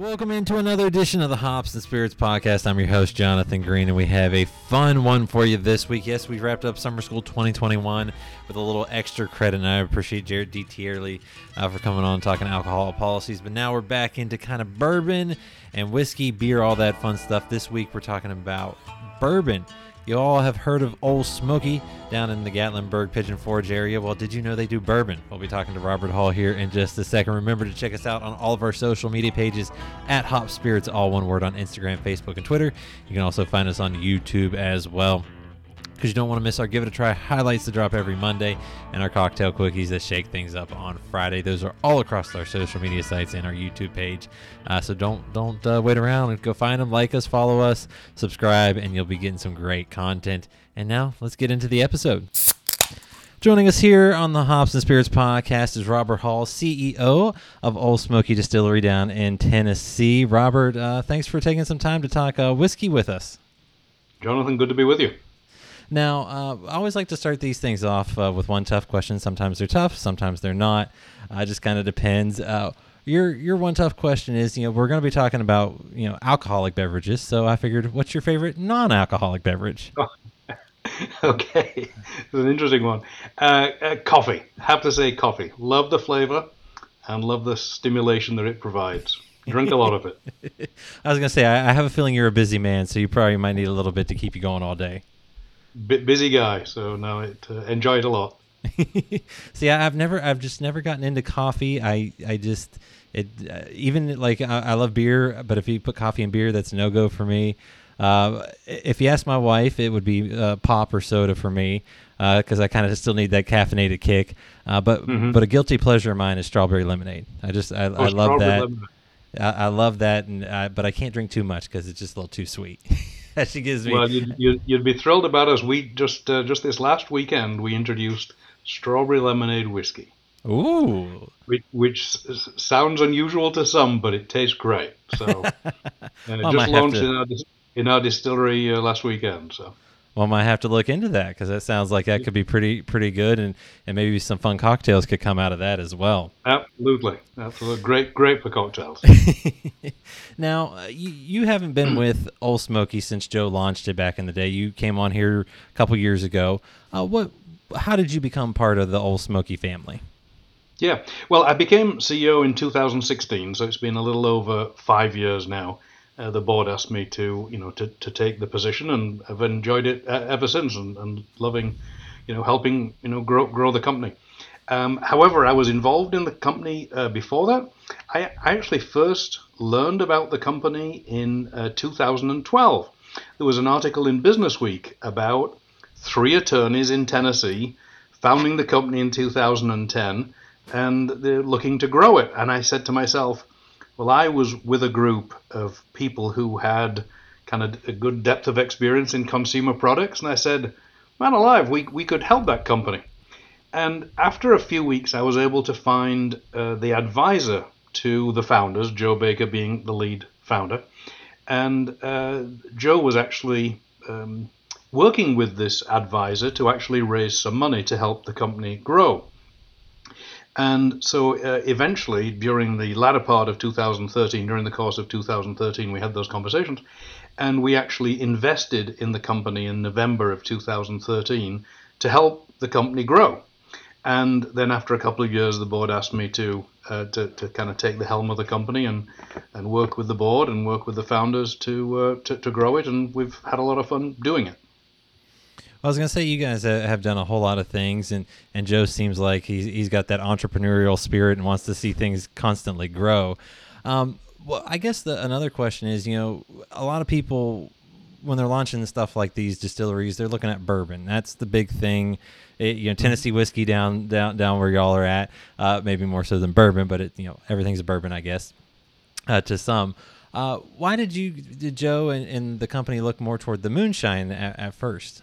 Welcome into another edition of the Hops and Spirits podcast. I'm your host, Jonathan Green, and we have a fun one for you this week. Yes, we wrapped up Summer School 2021 with a little extra credit, and I appreciate Jared D. Tierley uh, for coming on and talking alcohol policies. But now we're back into kind of bourbon and whiskey, beer, all that fun stuff. This week we're talking about bourbon. You all have heard of Ole Smoky down in the Gatlinburg Pigeon Forge area. Well, did you know they do bourbon? We'll be talking to Robert Hall here in just a second. Remember to check us out on all of our social media pages at Hop Spirits, all one word on Instagram, Facebook, and Twitter. You can also find us on YouTube as well because you don't want to miss our Give It a Try highlights that drop every Monday and our cocktail quickies that shake things up on Friday. Those are all across our social media sites and our YouTube page. Uh, so don't don't uh, wait around and go find them, like us, follow us, subscribe, and you'll be getting some great content. And now let's get into the episode. Joining us here on the Hops and Spirits podcast is Robert Hall, CEO of Ole Smoky Distillery down in Tennessee. Robert, uh, thanks for taking some time to talk uh, whiskey with us. Jonathan, good to be with you. Now, uh, I always like to start these things off uh, with one tough question. Sometimes they're tough, sometimes they're not. Uh, it just kind of depends. Uh, your your one tough question is, you know, we're going to be talking about you know alcoholic beverages. So I figured, what's your favorite non-alcoholic beverage? Oh. okay, it's an interesting one. Uh, uh, coffee. Have to say coffee. Love the flavor and love the stimulation that it provides. Drink a lot of it. I was going to say, I, I have a feeling you're a busy man, so you probably might need a little bit to keep you going all day bit busy guy, so no, it uh, enjoy it a lot. See, I've never, I've just never gotten into coffee. I, I just, it, uh, even like I, I, love beer, but if you put coffee in beer, that's no go for me. Uh, if you ask my wife, it would be uh, pop or soda for me because uh, I kind of still need that caffeinated kick. Uh, but mm-hmm. but a guilty pleasure of mine is strawberry lemonade. I just I, oh, I love that. I, I, love that, and but I can't drink too much because it's just a little too sweet. she gives me. Well, you'd, you'd, you'd, be thrilled about us. We just uh, just this last weekend we introduced strawberry lemonade whiskey. Ooh. Which, which sounds unusual to some, but it tastes great. So, and it just launched to... in, our, in our distillery uh, last weekend. So. Well, I might have to look into that because that sounds like that could be pretty pretty good, and, and maybe some fun cocktails could come out of that as well. Absolutely, absolutely, great great for cocktails. now, uh, you, you haven't been with Ole Smoky since Joe launched it back in the day. You came on here a couple years ago. Uh, what? How did you become part of the Ole Smoky family? Yeah, well, I became CEO in 2016, so it's been a little over five years now uh, the board asked me to, you know, to, to take the position, and I've enjoyed it uh, ever since, and, and loving, you know, helping, you know, grow grow the company. Um, however, I was involved in the company uh, before that. I, I, actually first learned about the company in uh, 2012. There was an article in Business Week about three attorneys in Tennessee founding the company in 2010, and they're looking to grow it. And I said to myself, well, I was with a group of people who had kind of a good depth of experience in consumer products, and I said, man alive, we, we could help that company. And after a few weeks, I was able to find uh, the advisor to the founders, Joe Baker being the lead founder. And uh, Joe was actually um, working with this advisor to actually raise some money to help the company grow. And so uh, eventually, during the latter part of 2013, during the course of 2013, we had those conversations. And we actually invested in the company in November of 2013 to help the company grow. And then after a couple of years, the board asked me to, uh, to, to kind of take the helm of the company and, and work with the board and work with the founders to, uh, to, to grow it. And we've had a lot of fun doing it. I was gonna say you guys have done a whole lot of things, and and Joe seems like he's he's got that entrepreneurial spirit and wants to see things constantly grow. Um, well, I guess the another question is, you know, a lot of people when they're launching stuff like these distilleries, they're looking at bourbon. That's the big thing. It, you know. Tennessee whiskey down down down where y'all are at, uh, maybe more so than bourbon, but it you know everything's a bourbon, I guess, uh, to some. Uh, why did you did Joe and, and, the company look more toward the moonshine at, at first?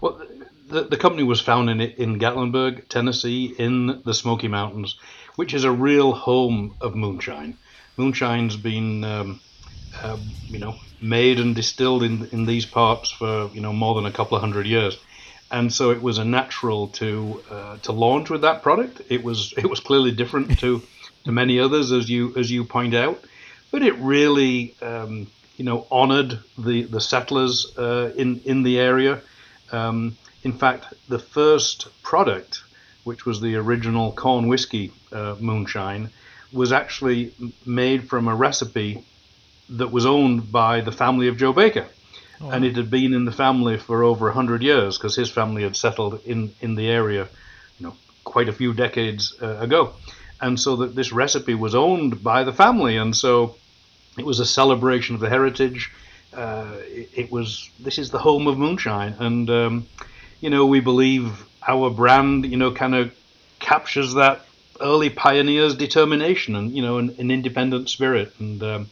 Well, the, the company was founded in, in Gatlinburg, Tennessee, in the Smoky Mountains, which is a real home of moonshine. Moonshine's been, um, uh, you know, made and distilled in in these parts for you know more than a couple of hundred years, and so it was a natural to uh, to launch with that product. It was it was clearly different to to many others, as you as you point out. but it really, um, you know, honoured the the settlers uh, in in the area. Um, in fact, the first product, which was the original corn whiskey uh, moonshine, was actually made from a recipe that was owned by the family of Joe Baker. Oh, and it had been in the family for over 100 years because his family had settled in, in the area you know, quite a few decades uh, ago. And so that this recipe was owned by the family. And so it was a celebration of the heritage. Uh, it, it, was, this is the home of moonshine. And, um, you know, we believe our brand, you know, kind of captures that early pioneers' determination and, you know, an, an independent spirit. And, um,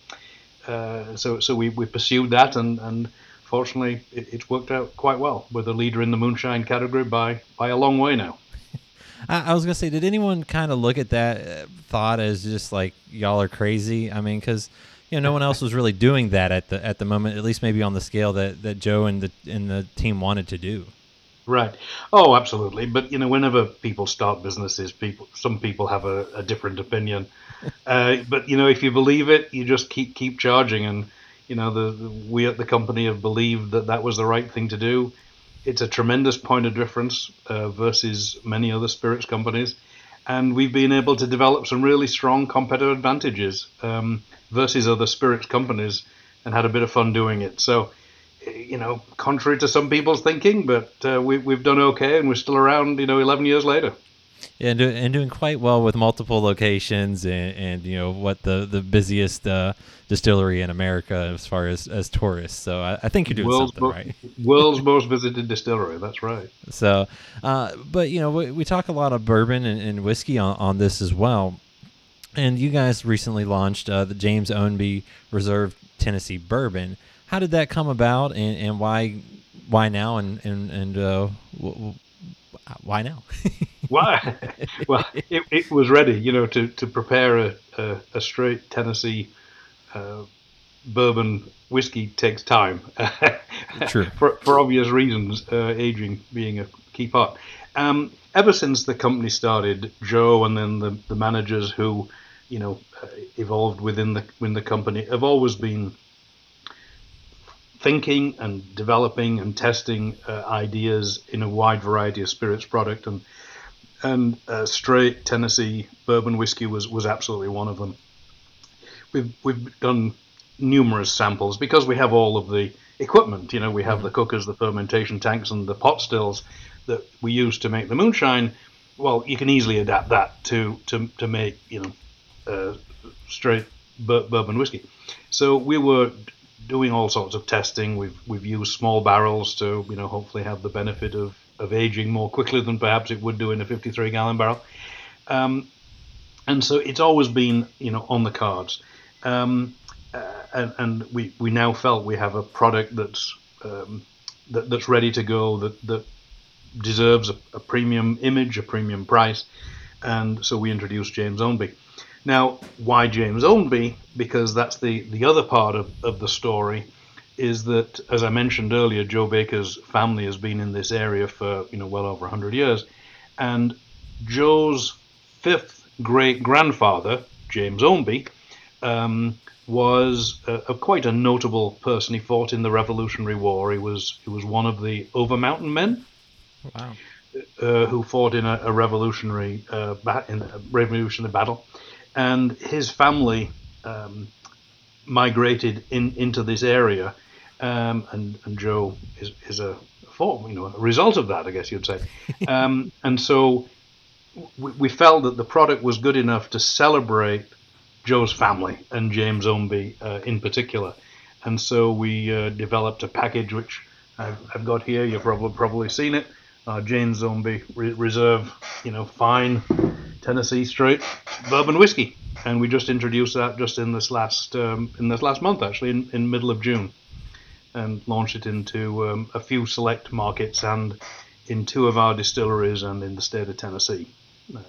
uh, so so we, we pursued that and, and fortunately it, it's worked out quite well. We're the leader in the moonshine category by by a long way now. I, was gonna say, did anyone kind of look at that uh, thought as just like y'all are crazy? I mean, because you know no one else was really doing that at the at the moment, at least maybe on the scale that, that Joe and the and the team wanted to do. Right. Oh, absolutely. But you know, whenever people start businesses, people some people have a, a different opinion. uh, but you know, if you believe it, you just keep keep charging. And you know, the, the, we at the company have believed that that was the right thing to do. It's a tremendous point of difference uh, versus many other spirits companies, and we've been able to develop some really strong competitive advantages um, versus other spirits companies, and had a bit of fun doing it. So you know, contrary to some people's thinking, but uh, we, we've done okay and we're still around, you know, 11 years later. Yeah, and, do, and doing quite well with multiple locations and, and you know what the the busiest uh, distillery in America as far as, as tourists. So I, I think you're doing world's something mo- right. world's most visited distillery. That's right. So, uh, but you know we, we, talk a lot of bourbon and, and whiskey on, on this as well. And you guys recently launched uh, the James Ownby Reserve Tennessee Bourbon how did that come about, and, and why why now, and and and uh, why now? why? Well, it, it was ready, you know, to to prepare a a, a straight Tennessee uh, bourbon whiskey takes time. True. for for obvious reasons, uh, aging being a key part. Um, ever since the company started, Joe and then the, the managers who, you know, uh, evolved within the within the company have always been thinking and developing and testing uh, ideas in a wide variety of spirits product and and uh, straight Tennessee bourbon whiskey was was absolutely one of them. We've we've done numerous samples because we have all of the equipment. You know, we have mm-hmm. the cookers, the fermentation tanks, and the pot stills that we use to make the moonshine. Well, you can easily adapt that to to to make you know uh, straight bourbon whiskey. So we were doing all sorts of testing. We've we've used small barrels to you know hopefully have the benefit of, of aging more quickly than perhaps it would do in a 53 gallon barrel. Um, and so it's always been you know on the cards. Um, uh, and, and we, we now felt we have a product that's um, that, that's ready to go that that deserves a, a premium image, a premium price, and so we introduced James Ownby. Now, why James Ownby? Because that's the, the other part of, of the story is that, as I mentioned earlier, Joe Baker's family has been in this area for you know well over 100 years, and Joe's fifth great grandfather, James Ownby, um, was a, a, quite a notable person. He fought in the Revolutionary War. He was he was one of the Overmountain Men. Wow. Uh, who fought in a, a revolutionary uh, ba- in a revolutionary battle, and his family um, migrated in, into this area, um, and, and Joe is, is a form, you know, a result of that, I guess you'd say. Um, and so we, we, felt that the product was good enough to celebrate Joe's family and James Ownby uh, in particular. And so we uh, developed a package which I've, I've, got here. You've probably probably seen it. Uh, James Re- Reserve, you know, fine Tennessee straight bourbon whiskey, and we just introduced that just in this last um, in this last month, actually, in, in middle of June, and launched it into um, a few select markets and in two of our distilleries and in the state of Tennessee. Um,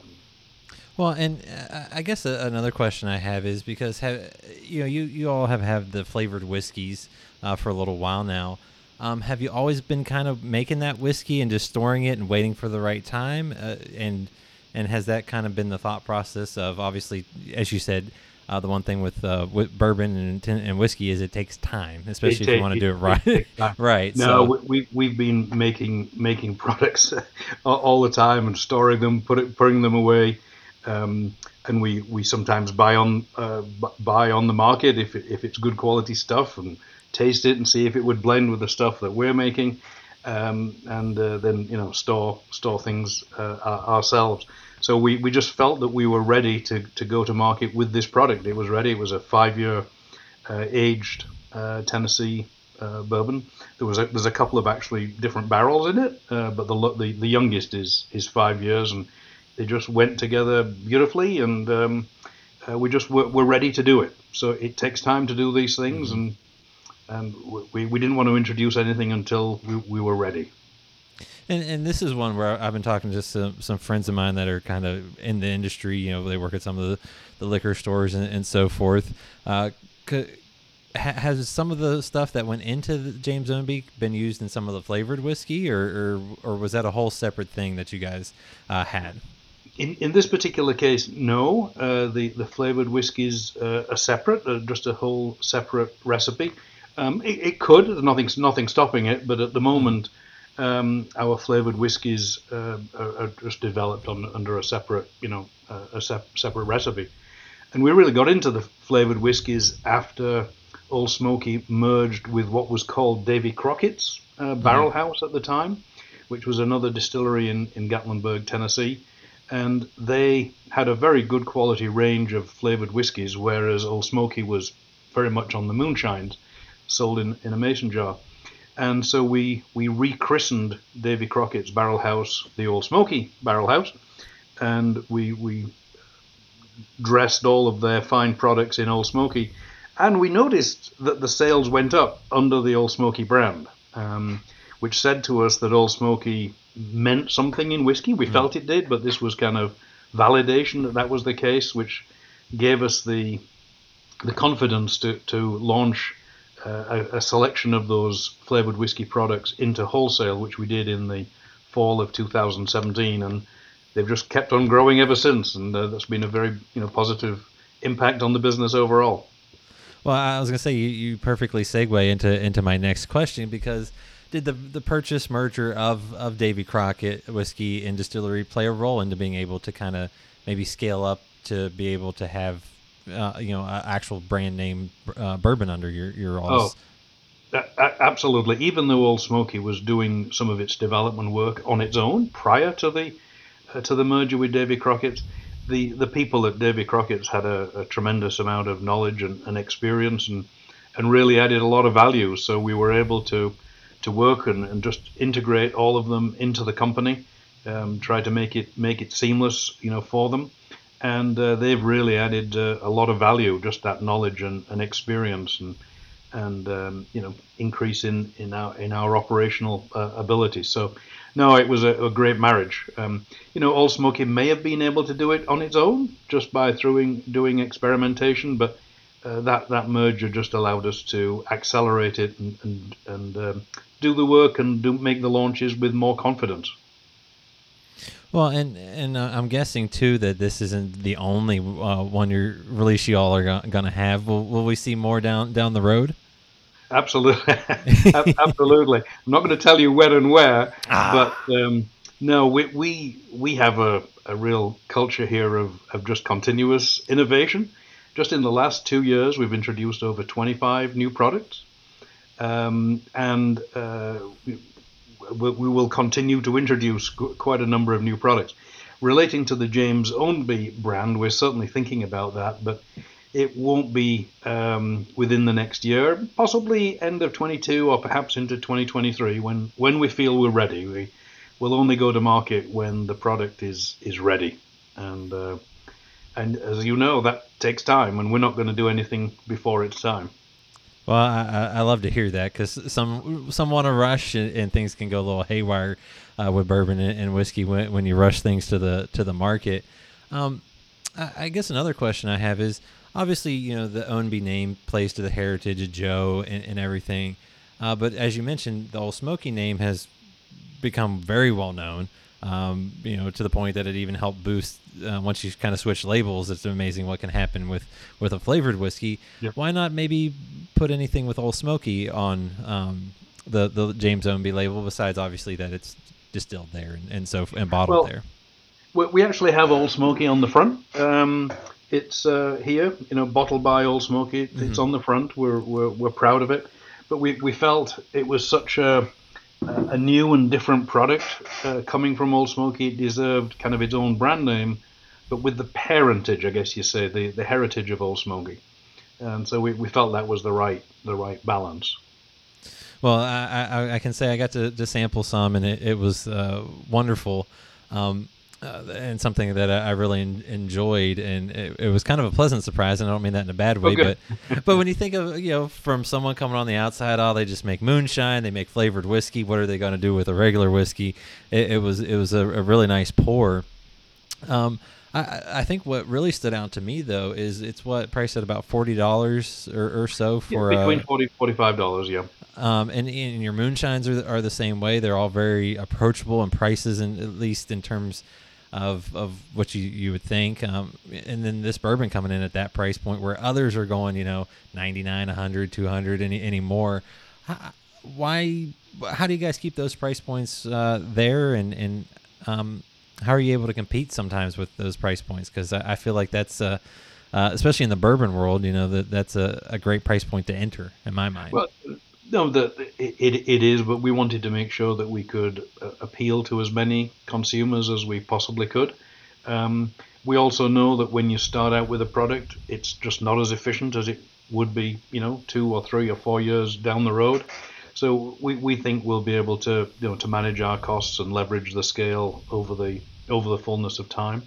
well, and uh, I guess another question I have is because have, you know you, you all have had the flavored whiskeys uh, for a little while now. Um, have you always been kind of making that whiskey and just storing it and waiting for the right time? Uh, and And has that kind of been the thought process of obviously, as you said, uh, the one thing with uh, with bourbon and, and whiskey is it takes time, especially if you want to do it right. Right. No, so. we we've been making making products all the time and storing them, put it, putting them away, um, and we, we sometimes buy on uh, buy on the market if it, if it's good quality stuff and taste it and see if it would blend with the stuff that we're making, um, and uh, then you know store store things uh, ourselves. So we, we just felt that we were ready to, to go to market with this product. It was ready. It was a five year uh, aged uh, Tennessee uh, bourbon. There was a, there's a couple of actually different barrels in it, uh, but the, the the youngest is is five years, and they just went together beautifully, and um, uh, we just were, were, ready to do it. So it takes time to do these things, mm-hmm. and and we, we didn't want to introduce anything until we, we were ready. And and this is one where I've been talking to some some friends of mine that are kind of in the industry. You know, they work at some of the, the liquor stores and, and so forth. Uh, has some of the stuff that went into the James Ownby been used in some of the flavored whiskey, or or, or was that a whole separate thing that you guys uh, had? In, in this particular case, no. Uh, the the flavored whiskies uh, are separate, uh, just a whole separate recipe. Um, it, it, could. Nothing's nothing stopping it, but at the moment, um, our flavored whiskies uh, are, are, just developed on, under a separate, you know, uh, a sep- separate recipe. And we really got into the flavored whiskies after Ole Smoky merged with what was called Davy Crockett's uh, Barrel mm-hmm. House at the time, which was another distillery in, in Gatlinburg, Tennessee. And they had a very good quality range of flavored whiskies, whereas Ole Smoky was very much on the moonshines, sold in, in a mason jar. And so we, we rechristened Davy Crockett's barrel house the Ole Smoky Barrel House, and we, we dressed all of their fine products in Ole Smoky. And we noticed that the sales went up under the Ole Smoky brand, um, which said to us that Ole Smoky meant something in whiskey. We mm. felt it did, but this was kind of validation that that was the case, which gave us the the confidence to, to launch a, a, selection of those flavored whiskey products into wholesale, which we did in the fall of 2017, and they've just kept on growing ever since, and uh, that's been a very you know positive impact on the business overall. Well, I was gonna say you, you perfectly segue into into my next question because did the the purchase merger of of Davy Crockett whiskey and distillery play a role into being able to kind of maybe scale up to be able to have uh, you know, actual brand name uh, bourbon under your your Oh, absolutely. Even though Ole Smoky was doing some of its development work on its own prior to the uh, to the merger with Davy Crockett, the the people at Davy Crockett's had a, a tremendous amount of knowledge and, and, experience and and really added a lot of value. So we were able to to work and, and just integrate all of them into the company, um, try to make it make it seamless, you know, for them and uh, they've really added uh, a lot of value, just that knowledge and, and experience, and and um, you know increase in, in our in our operational uh, ability. So, no, it was a, a great marriage. Um, you know, Ole Smoky may have been able to do it on its own just by throwing doing experimentation, but uh, that that merger just allowed us to accelerate it and and, and um, do the work and do make the launches with more confidence. Well, and and uh, I'm guessing too that this isn't the only uh, one your release you all are go- going to have. Will will we see more down down the road? Absolutely, absolutely. I'm not going to tell you when and where, ah. but um, no, we we we have a, a real culture here of, of just continuous innovation. Just in the last two years, we've introduced over 25 new products, um, and uh, we will continue to introduce quite a number of new products. Relating to the James Ownby brand, we're certainly thinking about that, but it won't be um, within the next year, possibly end of 22 or perhaps into 2023 when, when we feel we're ready. We will only go to market when the product is, is ready. And, uh, and as you know, that takes time, and we're not going to do anything before it's time. Well, I, I love to hear that because some some want to rush and, and, things can go a little haywire uh, with bourbon and, whiskey when, when you rush things to the to the market. Um, I, I, guess another question I have is obviously you know the Ownby name plays to the heritage of Joe and, and everything, uh, but as you mentioned, the Ole Smoky name has become very well known Um, you know, to the point that it even helped boost uh, once you kind of switch labels. It's amazing what can happen with with a flavored whiskey. Yep. Why not maybe put anything with Ole Smoky on um, the the James Ownby label? Besides, obviously, that it's distilled there and, and so and bottled Well, there. We, we actually have Ole Smoky on the front. Um, it's uh, here, you know, bottled by Ole Smoky. It- It's on the front. We're, we're we're proud of it. But we, we felt it was such a a new and different product uh, coming from Ole Smoky. It deserved kind of its own brand name, but with the parentage, I guess you say, the, the heritage of Ole Smoky. And so we, we felt that was the right the right balance. Well, I, I, I can say I got to, to sample some, and it, it was uh, wonderful, um, uh, and something that I I really en- enjoyed, and it, it was kind of a pleasant surprise. And I don't mean that in a bad way, but but when you think of you know from someone coming on the outside, oh, they just make moonshine, they make flavored whiskey. What are they going to do with a regular whiskey? It, it was it was a, a really nice pour. Um, I- I, think what really stood out to me though is it's what priced at about forty dollars or, or so for Yeah, a, between 40 45 dollars, yeah. um, and, and your moonshines are, are the same way. They're all very approachable in prices, and at least in terms of, of what you, you would think. Um, and then this bourbon coming in at that price point where others are going, you know, 99, 100, 200, any, any more. Why, how do you guys keep those price points uh, there? And, and um, how are you able to compete sometimes with those price points? Because I, I feel like that's, uh, uh, especially in the bourbon world, you know, that that's a, a great price point to enter in my mind. Well, no, the, it, it it is, but we wanted to make sure that we could uh, appeal to as many consumers as we possibly could. Um, we also know that when you start out with a product, it's just not as efficient as it would be, you know, two or three or four years down the road. So we, we think we'll be able to, you know, to manage our costs and leverage the scale over the over the fullness of time.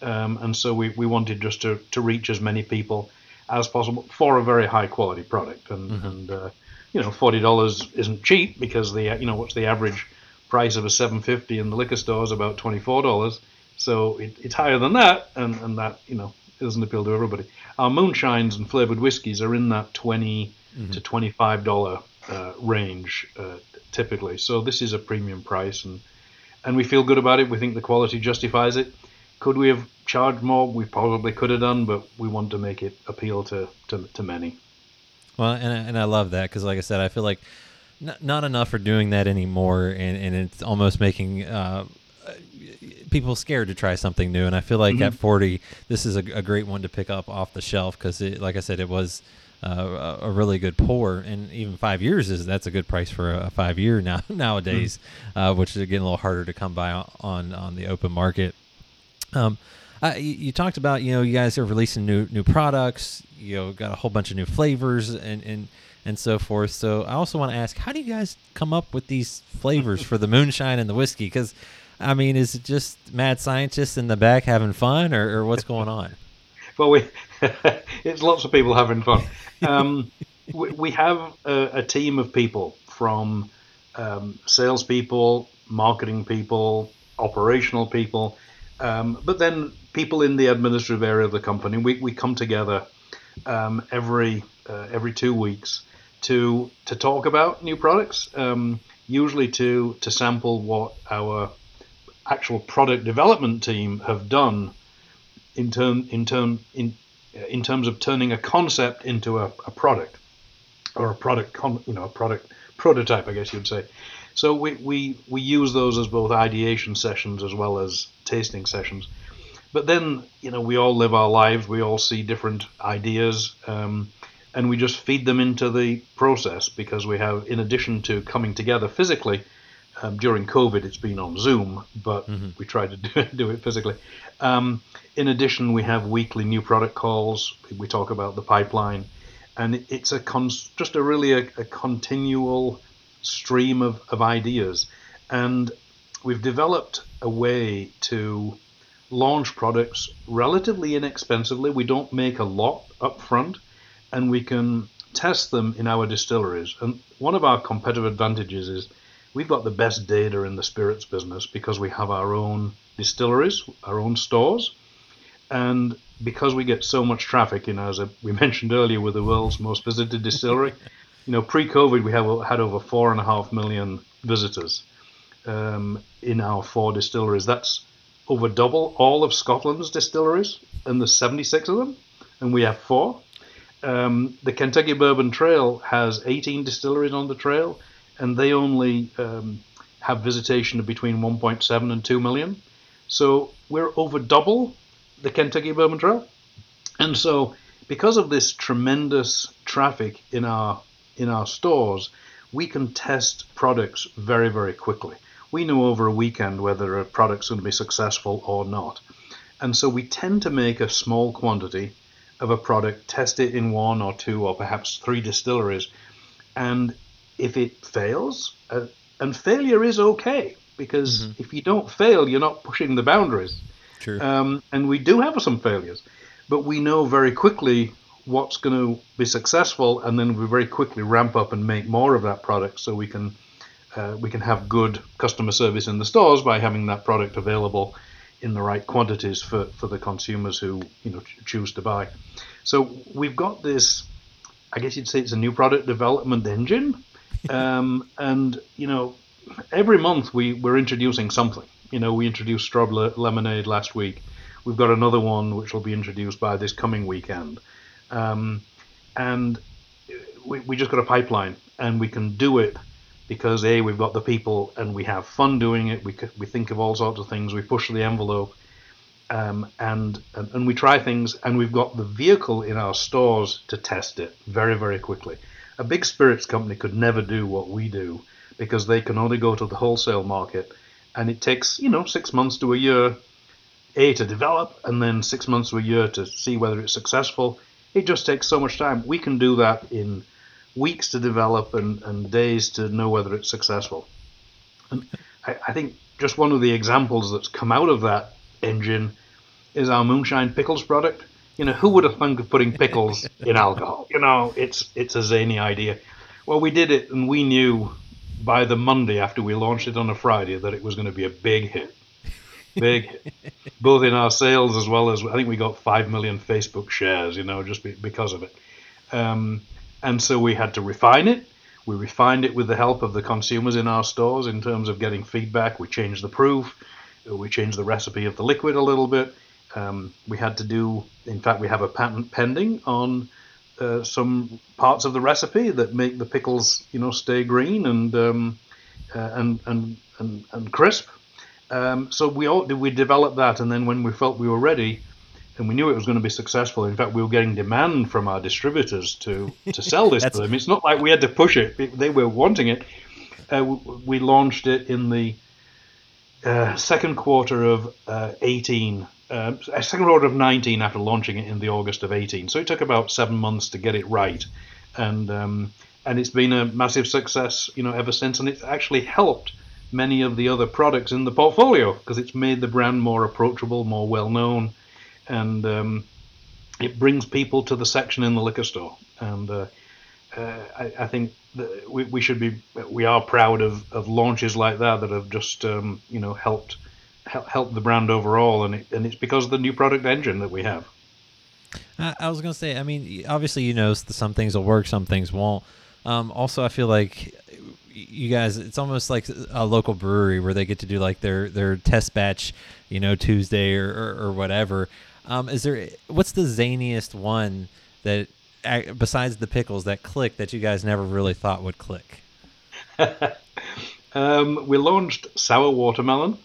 Um, and so we, we wanted just to, to reach as many people as possible for a very high quality product. And, and uh, you know, forty dollars isn't cheap because the you know what's the average price of a seven fifty in the liquor store is about twenty four dollars. So it, it's higher than that, and, and that you know doesn't appeal to everybody. Our moonshines and flavored whiskies are in that 20 to twenty five dollar uh, range uh, typically. So this is a premium price, and and we feel good about it. We think the quality justifies it. Could we have charged more? We probably could have done, but we want to make it appeal to, to, to many. Well, and I, and I love that because, like I said, I feel like not, not enough are doing that anymore, and, and it's almost making uh, people scared to try something new. And I feel like at forty, this is a, a great one to pick up off the shelf because, like I said, it was uh, a a really good pour, and even five years is that's a good price for a, five year now nowadays, uh, which is getting a little harder to come by on on the open market. Um, uh, you, you talked about you know you guys are releasing new new products. You know, got a whole bunch of new flavors and and and so forth. So I also want to ask, how do you guys come up with these flavors for the moonshine and the whiskey? Because I mean, is it just mad scientists in the back having fun, or, or what's going on? Well, we it's lots of people having fun. Um, we, we have a, a team of people from um, salespeople, marketing people, operational people, um, but then people in the administrative area of the company. We, we come together um, every uh, every two weeks to to talk about new products, um, usually to to sample what our actual product development team have done in term in term in in terms of turning a concept into a, a product or a product con, you know a product prototype I guess you'd say so we, we we use those as both ideation sessions as well as tasting sessions but then you know we all live our lives we all see different ideas um, and we just feed them into the process because we have in addition to coming together physically um, during COVID, it's been on Zoom, but we try to do, do it physically. Um, in addition, we have weekly new product calls. We talk about the pipeline, and it's a con- just a really a, a continual stream of, of ideas. And we've developed a way to launch products relatively inexpensively. We don't make a lot up front, and we can test them in our distilleries. And one of our competitive advantages is we've got the best data in the spirits business because we have our own distilleries, our own stores, and because we get so much traffic, you know, as we mentioned earlier, we're the world's most visited distillery. you know, pre-COVID, we have had over four and a half million visitors, um, in our four distilleries. That's over double all of Scotland's distilleries, and there's 76 of them, and we have four. Um, the Kentucky Bourbon Trail has 18 distilleries on the trail, and they only um, have visitation of between 1.7 and 2 million. So we're over double the Kentucky Bourbon Trail. And so because of this tremendous traffic in our in our stores, we can test products very, very quickly. We know over a weekend whether a product's going to be successful or not. And so we tend to make a small quantity of a product, test it in one or two or perhaps three distilleries, and if it fails, uh, and failure is okay because mm-hmm. if you don't fail, you're not pushing the boundaries. True. Um, and we do have some failures, but we know very quickly what's going to be successful, and then we very quickly ramp up and make more of that product so we can uh, we can have good customer service in the stores by having that product available in the right quantities for, for the consumers who you know choose to buy. So we've got this. I guess you'd say it's a new product development engine, um, and you know every month we we're introducing something. You know we introduced strawberry lemonade last week. We've got another one which will be introduced by this coming weekend. Um, and we, we just got a pipeline and we can do it because a we've got the people and we have fun doing it. We we think of all sorts of things. We push the envelope, um, and, and and we try things. And we've got the vehicle in our stores to test it very very quickly. A big spirits company could never do what we do because they can only go to the wholesale market, and it takes you know six months to a year, a to develop, and then six months to a year to see whether it's successful it just takes so much time. We can do that in weeks to develop and, and days to know whether it's successful. And I, I think just one of the examples that's come out of that engine is our moonshine pickles product. You know, who would have thunk of putting pickles in alcohol? You know, it's it's a zany idea. Well, we did it, and we knew by the Monday after we launched it on a Friday that it was going to be a big hit big, both in our sales as well as I think we got five million Facebook shares, you know, just be, because of it. Um, and so we had to refine it. We refined it with the help of the consumers in our stores in terms of getting feedback. We changed the proof. We changed the recipe of the liquid a little bit. Um, we had to do, in fact, we have a patent pending on uh, some parts of the recipe that make the pickles, you know, stay green and um, uh, and, and and and crisp. Um, so we all, we developed that, and then when we felt we were ready, and we knew it was going to be successful. In fact, we were getting demand from our distributors to to sell this to them. It's not like we had to push it; they were wanting it. Uh, we launched it in the uh, second quarter of uh, 18, uh, second quarter of 19 after launching it in the August of 18. So it took about seven months to get it right, and um, and it's been a massive success, you know, ever since. And it's actually helped many of the other products in the portfolio because it's made the brand more approachable, more well known, and um, it brings people to the section in the liquor store. And uh, uh, I, I, think we, we, should be we are proud of, of launches like that that have just um, you know helped help the brand overall, and it, and it's because of the new product engine that we have. I was gonna say, I mean, obviously, you know, some things will work, some things won't. Um, also, I feel like you guys it's almost like a local brewery where they get to do like their their test batch you know tuesday or, or, or whatever um, is there what's the zaniest one that besides the pickles that click that you guys never really thought would click um, we launched sour watermelon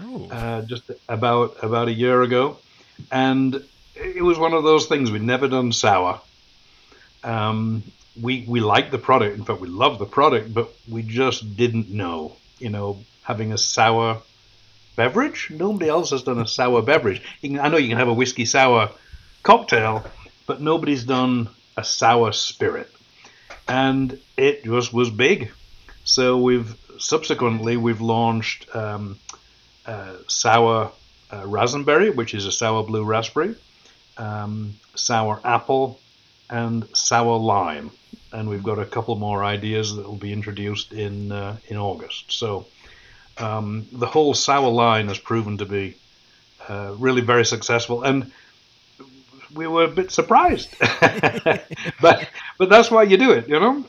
oh. uh, just about about a year ago and it was one of those things we'd never done sour um, we we like the product. In fact, we love the product, but we just didn't know. You know, having a sour beverage. Nobody else has done a sour beverage. Can, I know you can have a whiskey sour cocktail, but nobody's done a sour spirit, and it just was big. So we've subsequently we've launched um, uh, sour uh, raspberry, which is a sour blue raspberry, um, sour apple, and sour lime and we've got a couple more ideas that will be introduced in uh, in August. So um, the whole sour line has proven to be uh, really very successful, and we were a bit surprised, but but that's why you do it, you know.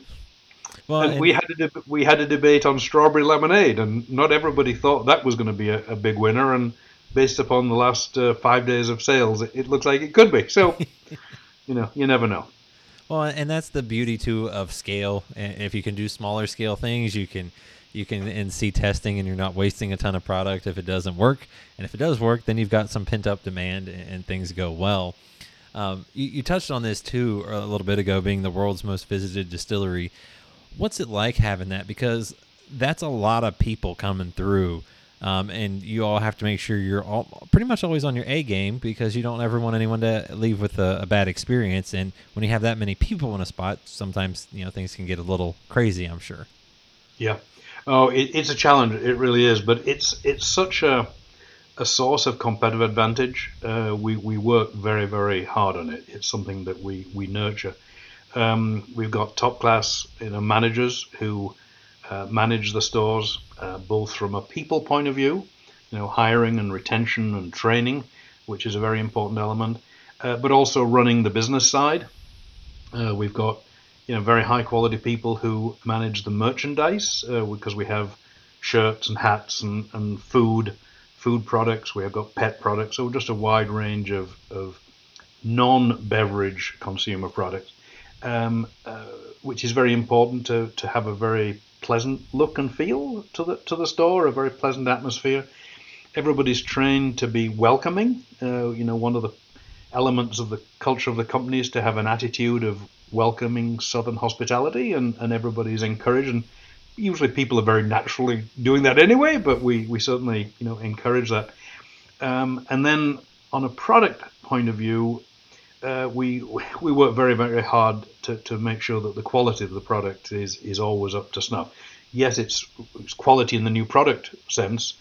Well, we had a deb- we had a debate on strawberry lemonade, and not everybody thought that was going to be a, a, big winner. And based upon the last uh, five days of sales, it, it, looks like it could be. So, you know, you never know. Well, and that's the beauty too of scale. If you can do smaller scale things, you can you can and see testing, and you're not wasting a ton of product if it doesn't work. And if it does work, then you've got some pent up demand, and, and things go well. Um, you, you, touched on this too a little bit ago, being the world's most visited distillery. What's it like having that? Because that's a lot of people coming through, um, and you all have to make sure you're all pretty much always on your A game because you don't ever want anyone to leave with a, a bad experience. And when you have that many people in a spot, sometimes you know things can get a little crazy. I'm sure. Yeah. Oh, it, it's a challenge. It really is, but it's it's such a a source of competitive advantage. Uh, we, we work very, very hard on it. It's something that we, we nurture. Um, we've got top class you know, managers who uh, manage the stores uh, both from a people point of view, you know, hiring and retention and training, which is a very important element, uh, but also running the business side. Uh, we've got you know very high quality people who manage the merchandise uh, because we have shirts and hats and, and food food products, we have got pet products, so just a wide range of, of non-beverage consumer products, um, uh, which is very important to, to have a very pleasant look and feel to the to the store, a very pleasant atmosphere. Everybody's trained to be welcoming. Uh, you know, one of the elements of the culture of the company is to have an attitude of welcoming Southern hospitality, and, and everybody's encouraged. And usually people are very naturally doing that anyway, but we, we certainly you know encourage that. Um, and then on a product point of view, uh, we we work very very hard to, to make sure that the quality of the product is is always up to snuff. Yes, it's, it's quality in the new product sense,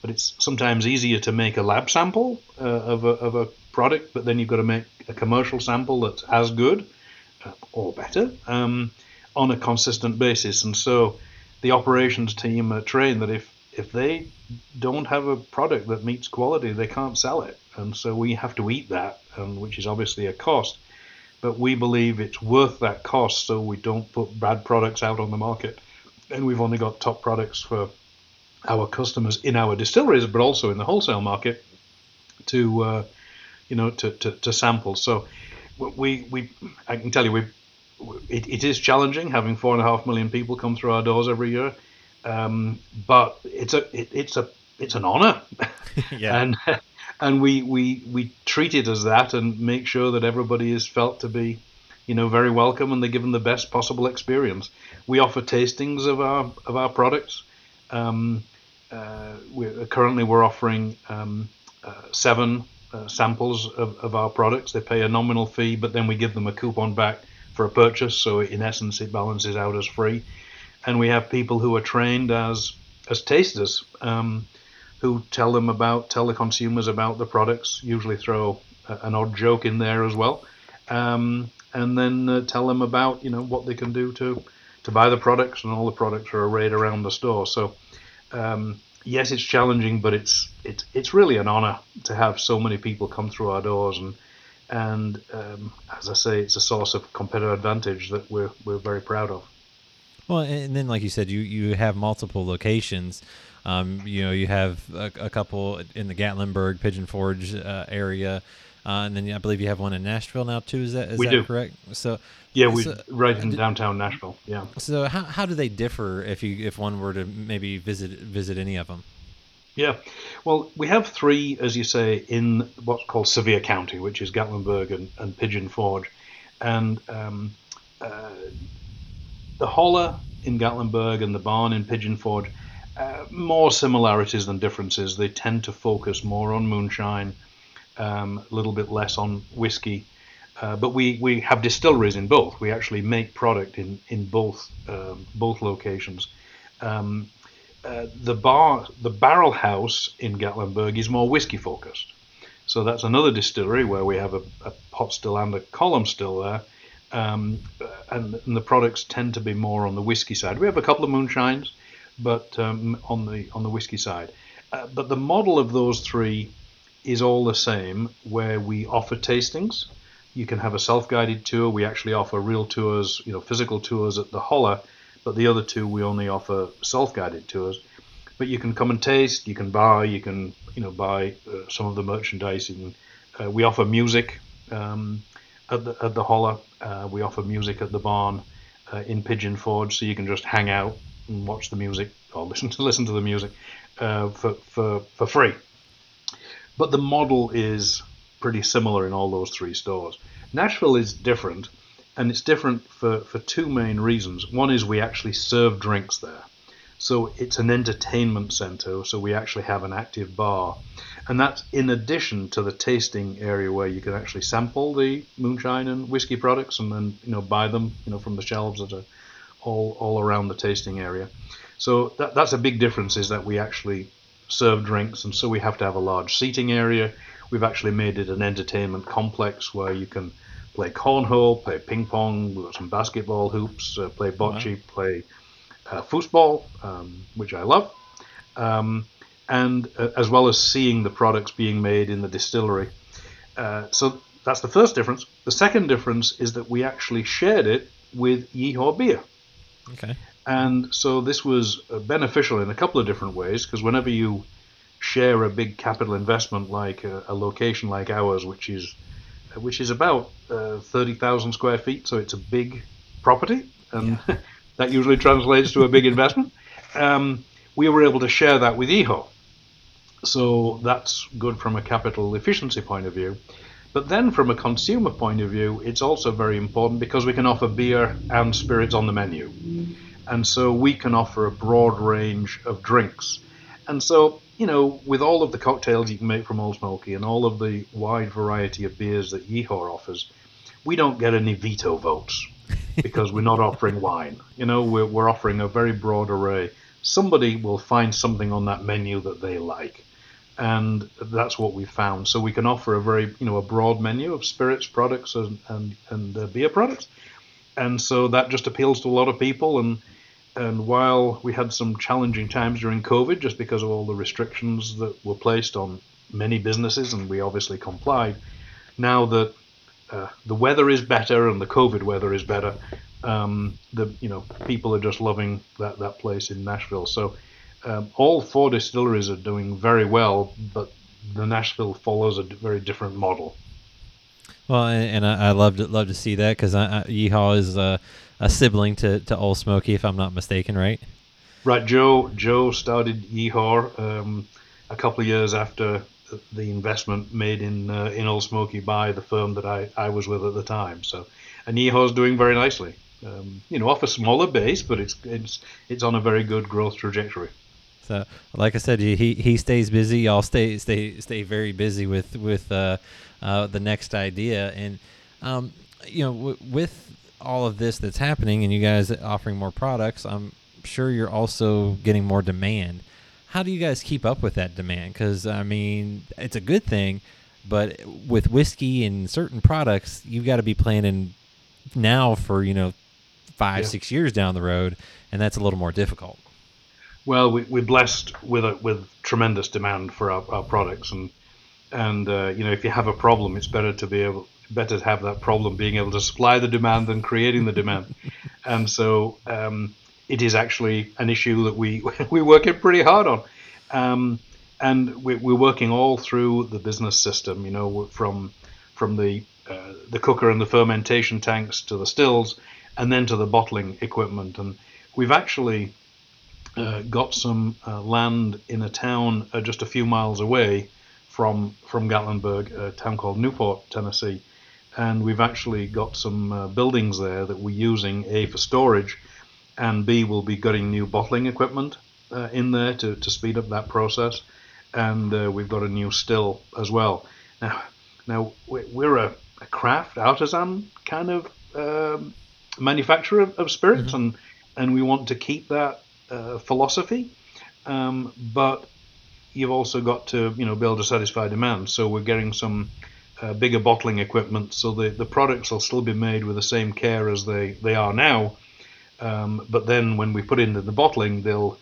but it's sometimes easier to make a lab sample uh, of, a, of a product, but then you've got to make a commercial sample that's as good or better um, on a consistent basis. And so the operations team are trained that if if they don't have a product that meets quality, they can't sell it, and so we have to eat that, and which is obviously a cost. But we believe it's worth that cost, so we don't put bad products out on the market, and we've only got top products for our customers in our distilleries, but also in the wholesale market to uh, you know to, to, to sample. So we we I can tell you we it, it is challenging having four and a half million people come through our doors every year, um, but it's a it, it's a it's an honor, yeah. and and we, we we treat it as that and make sure that everybody is felt to be, you know, very welcome and they're given the best possible experience. We offer tastings of our of our products. Um, uh, we're, currently, we're offering um, uh, seven uh, samples of, of our products. They pay a nominal fee, but then we give them a coupon back for a purchase. So in essence, it balances out as free. And we have people who are trained as as tasters um, who tell them about tell the consumers about the products. Usually throw an odd joke in there as well, um, and then uh, tell them about you know what they can do to to buy the products. And all the products are arrayed around the store. So. Um, yes, it's challenging, but it's it's it's really an honor to have so many people come through our doors and and um, as I say, it's a source of competitive advantage that we're we're very proud of. Well, and then like you said, you you have multiple locations. Um, you know, you have a, a, couple in the Gatlinburg, Pigeon Forge uh, area, uh, and then I believe you have one in Nashville now too. Is that is we that do. correct? So yeah, we so, right in downtown Nashville. Yeah. So how how do they differ if you if one were to maybe visit visit any of them? Yeah, well, we have three, as you say, in what's called Sevier County, which is Gatlinburg and, and Pigeon Forge, and um, uh, the holler in Gatlinburg and the barn in Pigeon Forge. Uh, more similarities than differences. They tend to focus more on moonshine, um, a little bit less on whiskey. Uh, but we, we have distilleries in both. We actually make product in in both um, both locations. Um, uh, the bar, the Barrel House in Gatlinburg is more whiskey focused. So that's another distillery where we have a, a pot still and a column still there, um, and, and, the products tend to be more on the whiskey side. We have a couple of moonshines, but um, on the on the whiskey side. Uh, but the model of those three is all the same, where we offer tastings. You can have a self-guided tour. We actually offer real tours, you know, physical tours at the holler but the other two we only offer self-guided tours. But you can come and taste, you can buy, you can you know buy uh, some of the merchandising. Uh, we offer music um, at the at the holler. Uh, we offer music at the barn uh, in Pigeon Forge, so you can just hang out and watch the music or listen to listen to the music uh, for, for for free. But the model is pretty similar in all those three stores. Nashville is different, and it's different for, for two main reasons. One is we actually serve drinks there. So it's an entertainment center, so we actually have an active bar. And that's in addition to the tasting area where you can actually sample the moonshine and whiskey products and then you know buy them you know from the shelves that are all all around the tasting area. So that, that's a big difference is that we actually serve drinks and so we have to have a large seating area. We've actually made it an entertainment complex where you can play cornhole, play ping pong, we've got some basketball hoops, uh, play bocce, wow. play uh, foosball, um, which I love, um, and uh, as well as seeing the products being made in the distillery. Uh, so that's the first difference. The second difference is that we actually shared it with Yeehaw Beer. Okay. And so this was uh, beneficial in a couple of different ways because whenever you share a big capital investment like a, a location like ours, which is uh, which is about uh, 30,000 square feet, so it's a big property, and yeah. that usually translates to a big investment. Um, we were able to share that with Yeehaw. So that's good from a capital efficiency point of view. But then, from a consumer point of view, it's also very important because we can offer beer and spirits on the menu. And so we can offer a broad range of drinks. And so, you know, with all of the cocktails you can make from Ole Smoky and all of the wide variety of beers that Yeehaw offers, we don't get any veto votes because we're not offering wine. You know, we're, we're offering a very broad array. Somebody will find something on that menu that they like. And that's what we found. So we can offer a very, you know, a broad menu of spirits products and and, and uh, beer products, and so that just appeals to a lot of people. And and while we had some challenging times during COVID, just because of all the restrictions that were placed on many businesses, and we obviously complied, now that uh, the weather is better and the COVID weather is better. Um, the you know people are just loving that that place in Nashville. So um, all four distilleries are doing very well, but the Nashville follows a very different model. Well, and, and I, I love to love to see that because Yeehaw is a, a sibling to to Ole Smoky, if I'm not mistaken, right? Right. Joe Joe started Yeehaw um, a couple of years after the investment made in uh, in Ole Smoky by the firm that I, I was with at the time. So, and is doing very nicely. Um, you know, off a smaller base, but it's it's it's on a very good growth trajectory. So, like I said, he he stays busy. Y'all stay stay stay very busy with with uh, uh, the next idea, and um, you know, w- with all of this that's happening, and you guys offering more products, I'm sure you're also getting more demand how do you guys keep up with that demand? Because I mean, it's a good thing, but with whiskey and certain products, you've got to be planning now for you know five, yeah. six years down the road, and that's a little more difficult. Well, we, we're blessed with a, with tremendous demand for our, our products, and and uh, you know if you have a problem, it's better to be able better to have that problem being able to supply the demand than creating the demand, and so um, it is actually an issue that we we working pretty hard on, um, and we, we're working all through the business system. You know, from from the uh, the cooker and the fermentation tanks to the stills, and then to the bottling equipment. And we've actually uh, got some uh, land in a town uh, just a few miles away from from Gatlinburg, a town called Newport, Tennessee. And we've actually got some uh, buildings there that we're using a for storage and B will be getting new bottling equipment uh, in there to, to speed up that process, and uh, we've got a new still as well. Now, now we're a, a craft artisan kind of um, manufacturer of, of spirits, mm-hmm. and and we want to keep that uh, philosophy, um, but you've also got to you know be able to satisfy demand. So we're getting some. Uh, bigger bottling equipment, so the, the products will still be made with the same care as they, they are now, um, but then when we put into the bottling, they'll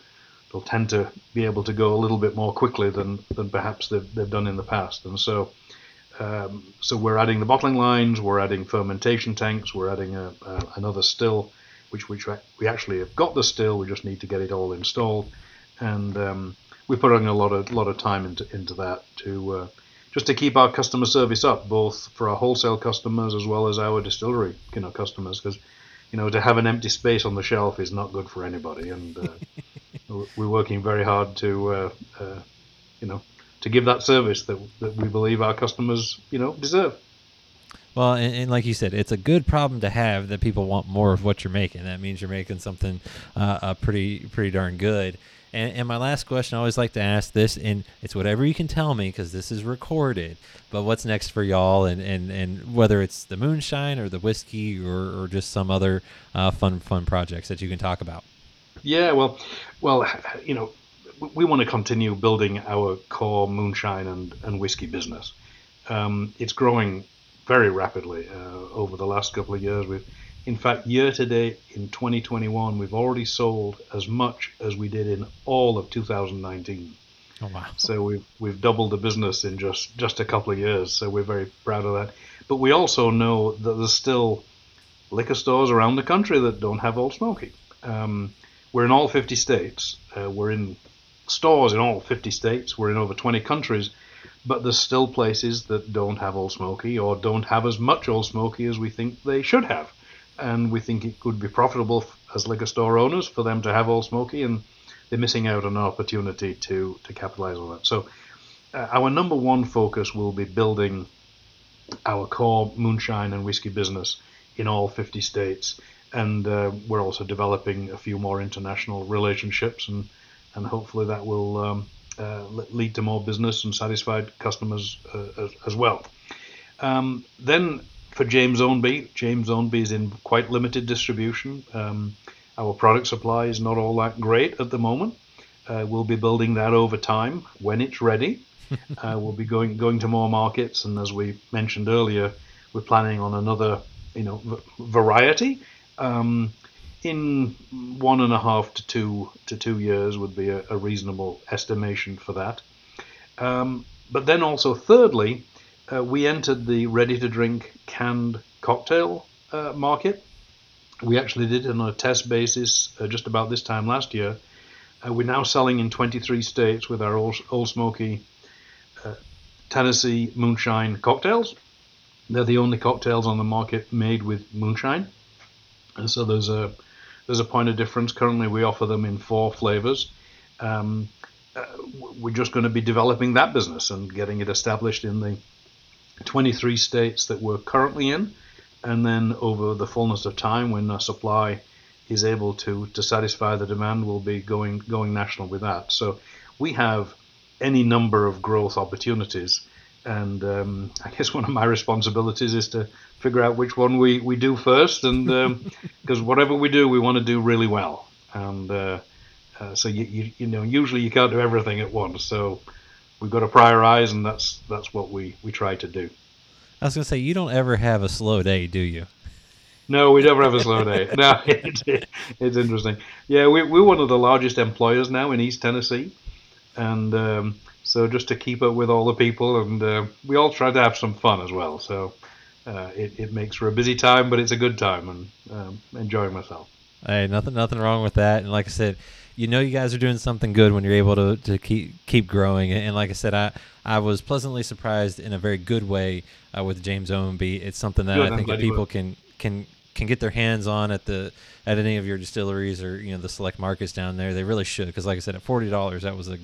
they'll tend to be able to go a little bit more quickly than, than perhaps they've, they've done in the past. And so um, so we're adding the bottling lines, we're adding fermentation tanks, we're adding a, a, another still which which we actually have got the still. We just need to get it all installed, and um, we're putting a lot of lot of time into into that to uh, just to keep our customer service up, both for our wholesale customers as well as our distillery you know customers, because you know to have an empty space on the shelf is not good for anybody, and uh, we're working very hard to uh, uh, you know to give that service that that we believe our customers you know deserve. Well, and, and, like you said, it's a good problem to have that people want more of what you're making. That means you're making something uh, uh, pretty pretty darn good. And, and, my last question, I always like to ask this, and it's whatever you can tell me because this is recorded. But what's next for y'all, and, and, and whether it's the moonshine or the whiskey or, or just some other uh, fun fun projects that you can talk about. Yeah, well, well, you know, we want to continue building our core moonshine and, and whiskey business. Um, it's growing very rapidly uh, over the last couple of years. We've, in fact, year to date in 2021, we've already sold as much as we did in all of 2019. Oh wow! So we've we've doubled the business in just just a couple of years. So we're very proud of that. But we also know that there's still liquor stores around the country that don't have Ole Smoky. Um, we're in all 50 states. Uh, we're in stores in all 50 states. We're in over 20 countries but there's still places that don't have Ole Smoky or don't have as much Ole Smoky as we think they should have. And we think it could be profitable as liquor store owners for them to have Ole Smoky, and they're missing out on an opportunity to, to capitalize on that. So, uh, our number one focus will be building our core moonshine and whiskey business in all 50 states. And uh, we're also developing a few more international relationships, and, and hopefully that will um, uh, lead to more business and satisfied customers uh, as, as, well. Um, then for James Ownby, James Ownby is in quite limited distribution. Um, our product supply is not all that great at the moment. Uh, we'll be building that over time when it's ready. uh, we'll be going going to more markets, and as we mentioned earlier, we're planning on another, you know, v- variety. Um, in one and a half to two to two years would be a, a reasonable estimation for that. Um, but then also, thirdly, uh, we entered the ready-to-drink canned cocktail uh, market. We actually did it on a test basis uh, just about this time last year. Uh, we're now selling in 23 states with our Old, Ole Smoky uh, Tennessee Moonshine cocktails. They're the only cocktails on the market made with moonshine. And so there's a there's a point of difference. Currently, we offer them in four flavors. Um, uh, we're just going to be developing that business and getting it established in the 23 states that we're currently in, and then over the fullness of time, when our supply is able to to satisfy the demand, we'll be going going national with that. So we have any number of growth opportunities and um, I guess one of my responsibilities is to figure out which one we, we do first, and because um, whatever we do, we want to do really well, and uh, uh, so you, you you know usually you can't do everything at once, so we've got to prioritize, and that's that's what we we try to do. I was gonna say you don't ever have a slow day, do you? No, we never have a slow day. No, it, it, it's interesting. Yeah, we, we're one of the largest employers now in East Tennessee, and um, so just to keep up with all the people, and uh, we all try to have some fun as well. So uh, it, it makes for a busy time, but it's a good time, and um, enjoying myself. Hey, nothing nothing wrong with that. And like I said, you know you guys are doing something good when you're able to, to keep keep growing. And like I said, I I was pleasantly surprised in a very good way uh, with James Ownby. It's something that good, I think people can can can get their hands on at the at any of your distilleries or you know the select markets down there. They really should because, like I said, at forty dollars, that was a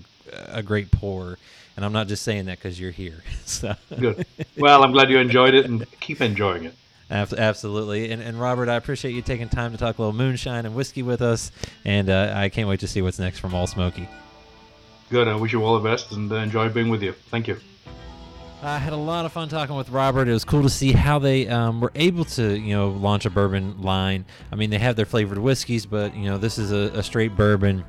a great pour. And I'm not just saying that because you're here. so. Good. Well, I'm glad you enjoyed it and keep enjoying it. Absolutely. And, and Robert, I appreciate you taking time to talk a little moonshine and whiskey with us. And uh, I can't wait to see what's next from Ole Smoky. Good. I wish you all the best and uh, enjoy being with you. Thank you. I had a lot of fun talking with Robert. It was cool to see how they um, were able to, you know, launch a bourbon line. I mean, they have their flavored whiskeys, but you know, this is a, a straight bourbon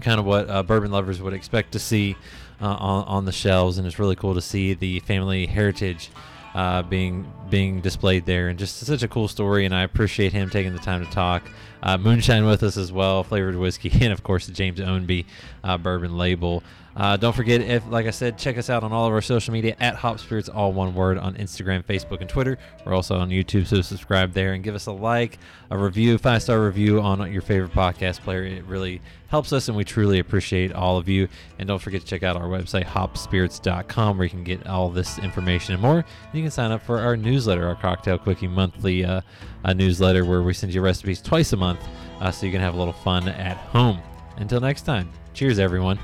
kind of what uh, bourbon lovers would expect to see uh, on, on the shelves, and it's really cool to see the family heritage uh, being being displayed there, and just such a cool story. And I appreciate him taking the time to talk uh, moonshine with us as well, flavored whiskey, and of course the James Ownby uh, bourbon label. Uh, don't forget, if like I said, check us out on all of our social media at Hop Spirits, all one word, on Instagram, Facebook, and Twitter. We're also on YouTube, so subscribe there and give us a like, a review, five star review on your favorite podcast player. It really helps us, and we truly appreciate all of you. And don't forget to check out our website, hopspirits.com, where you can get all this information and more. And you can sign up for our newsletter, our Cocktail Quickie monthly uh, newsletter, where we send you recipes twice a month uh, so you can have a little fun at home. Until next time, cheers, everyone.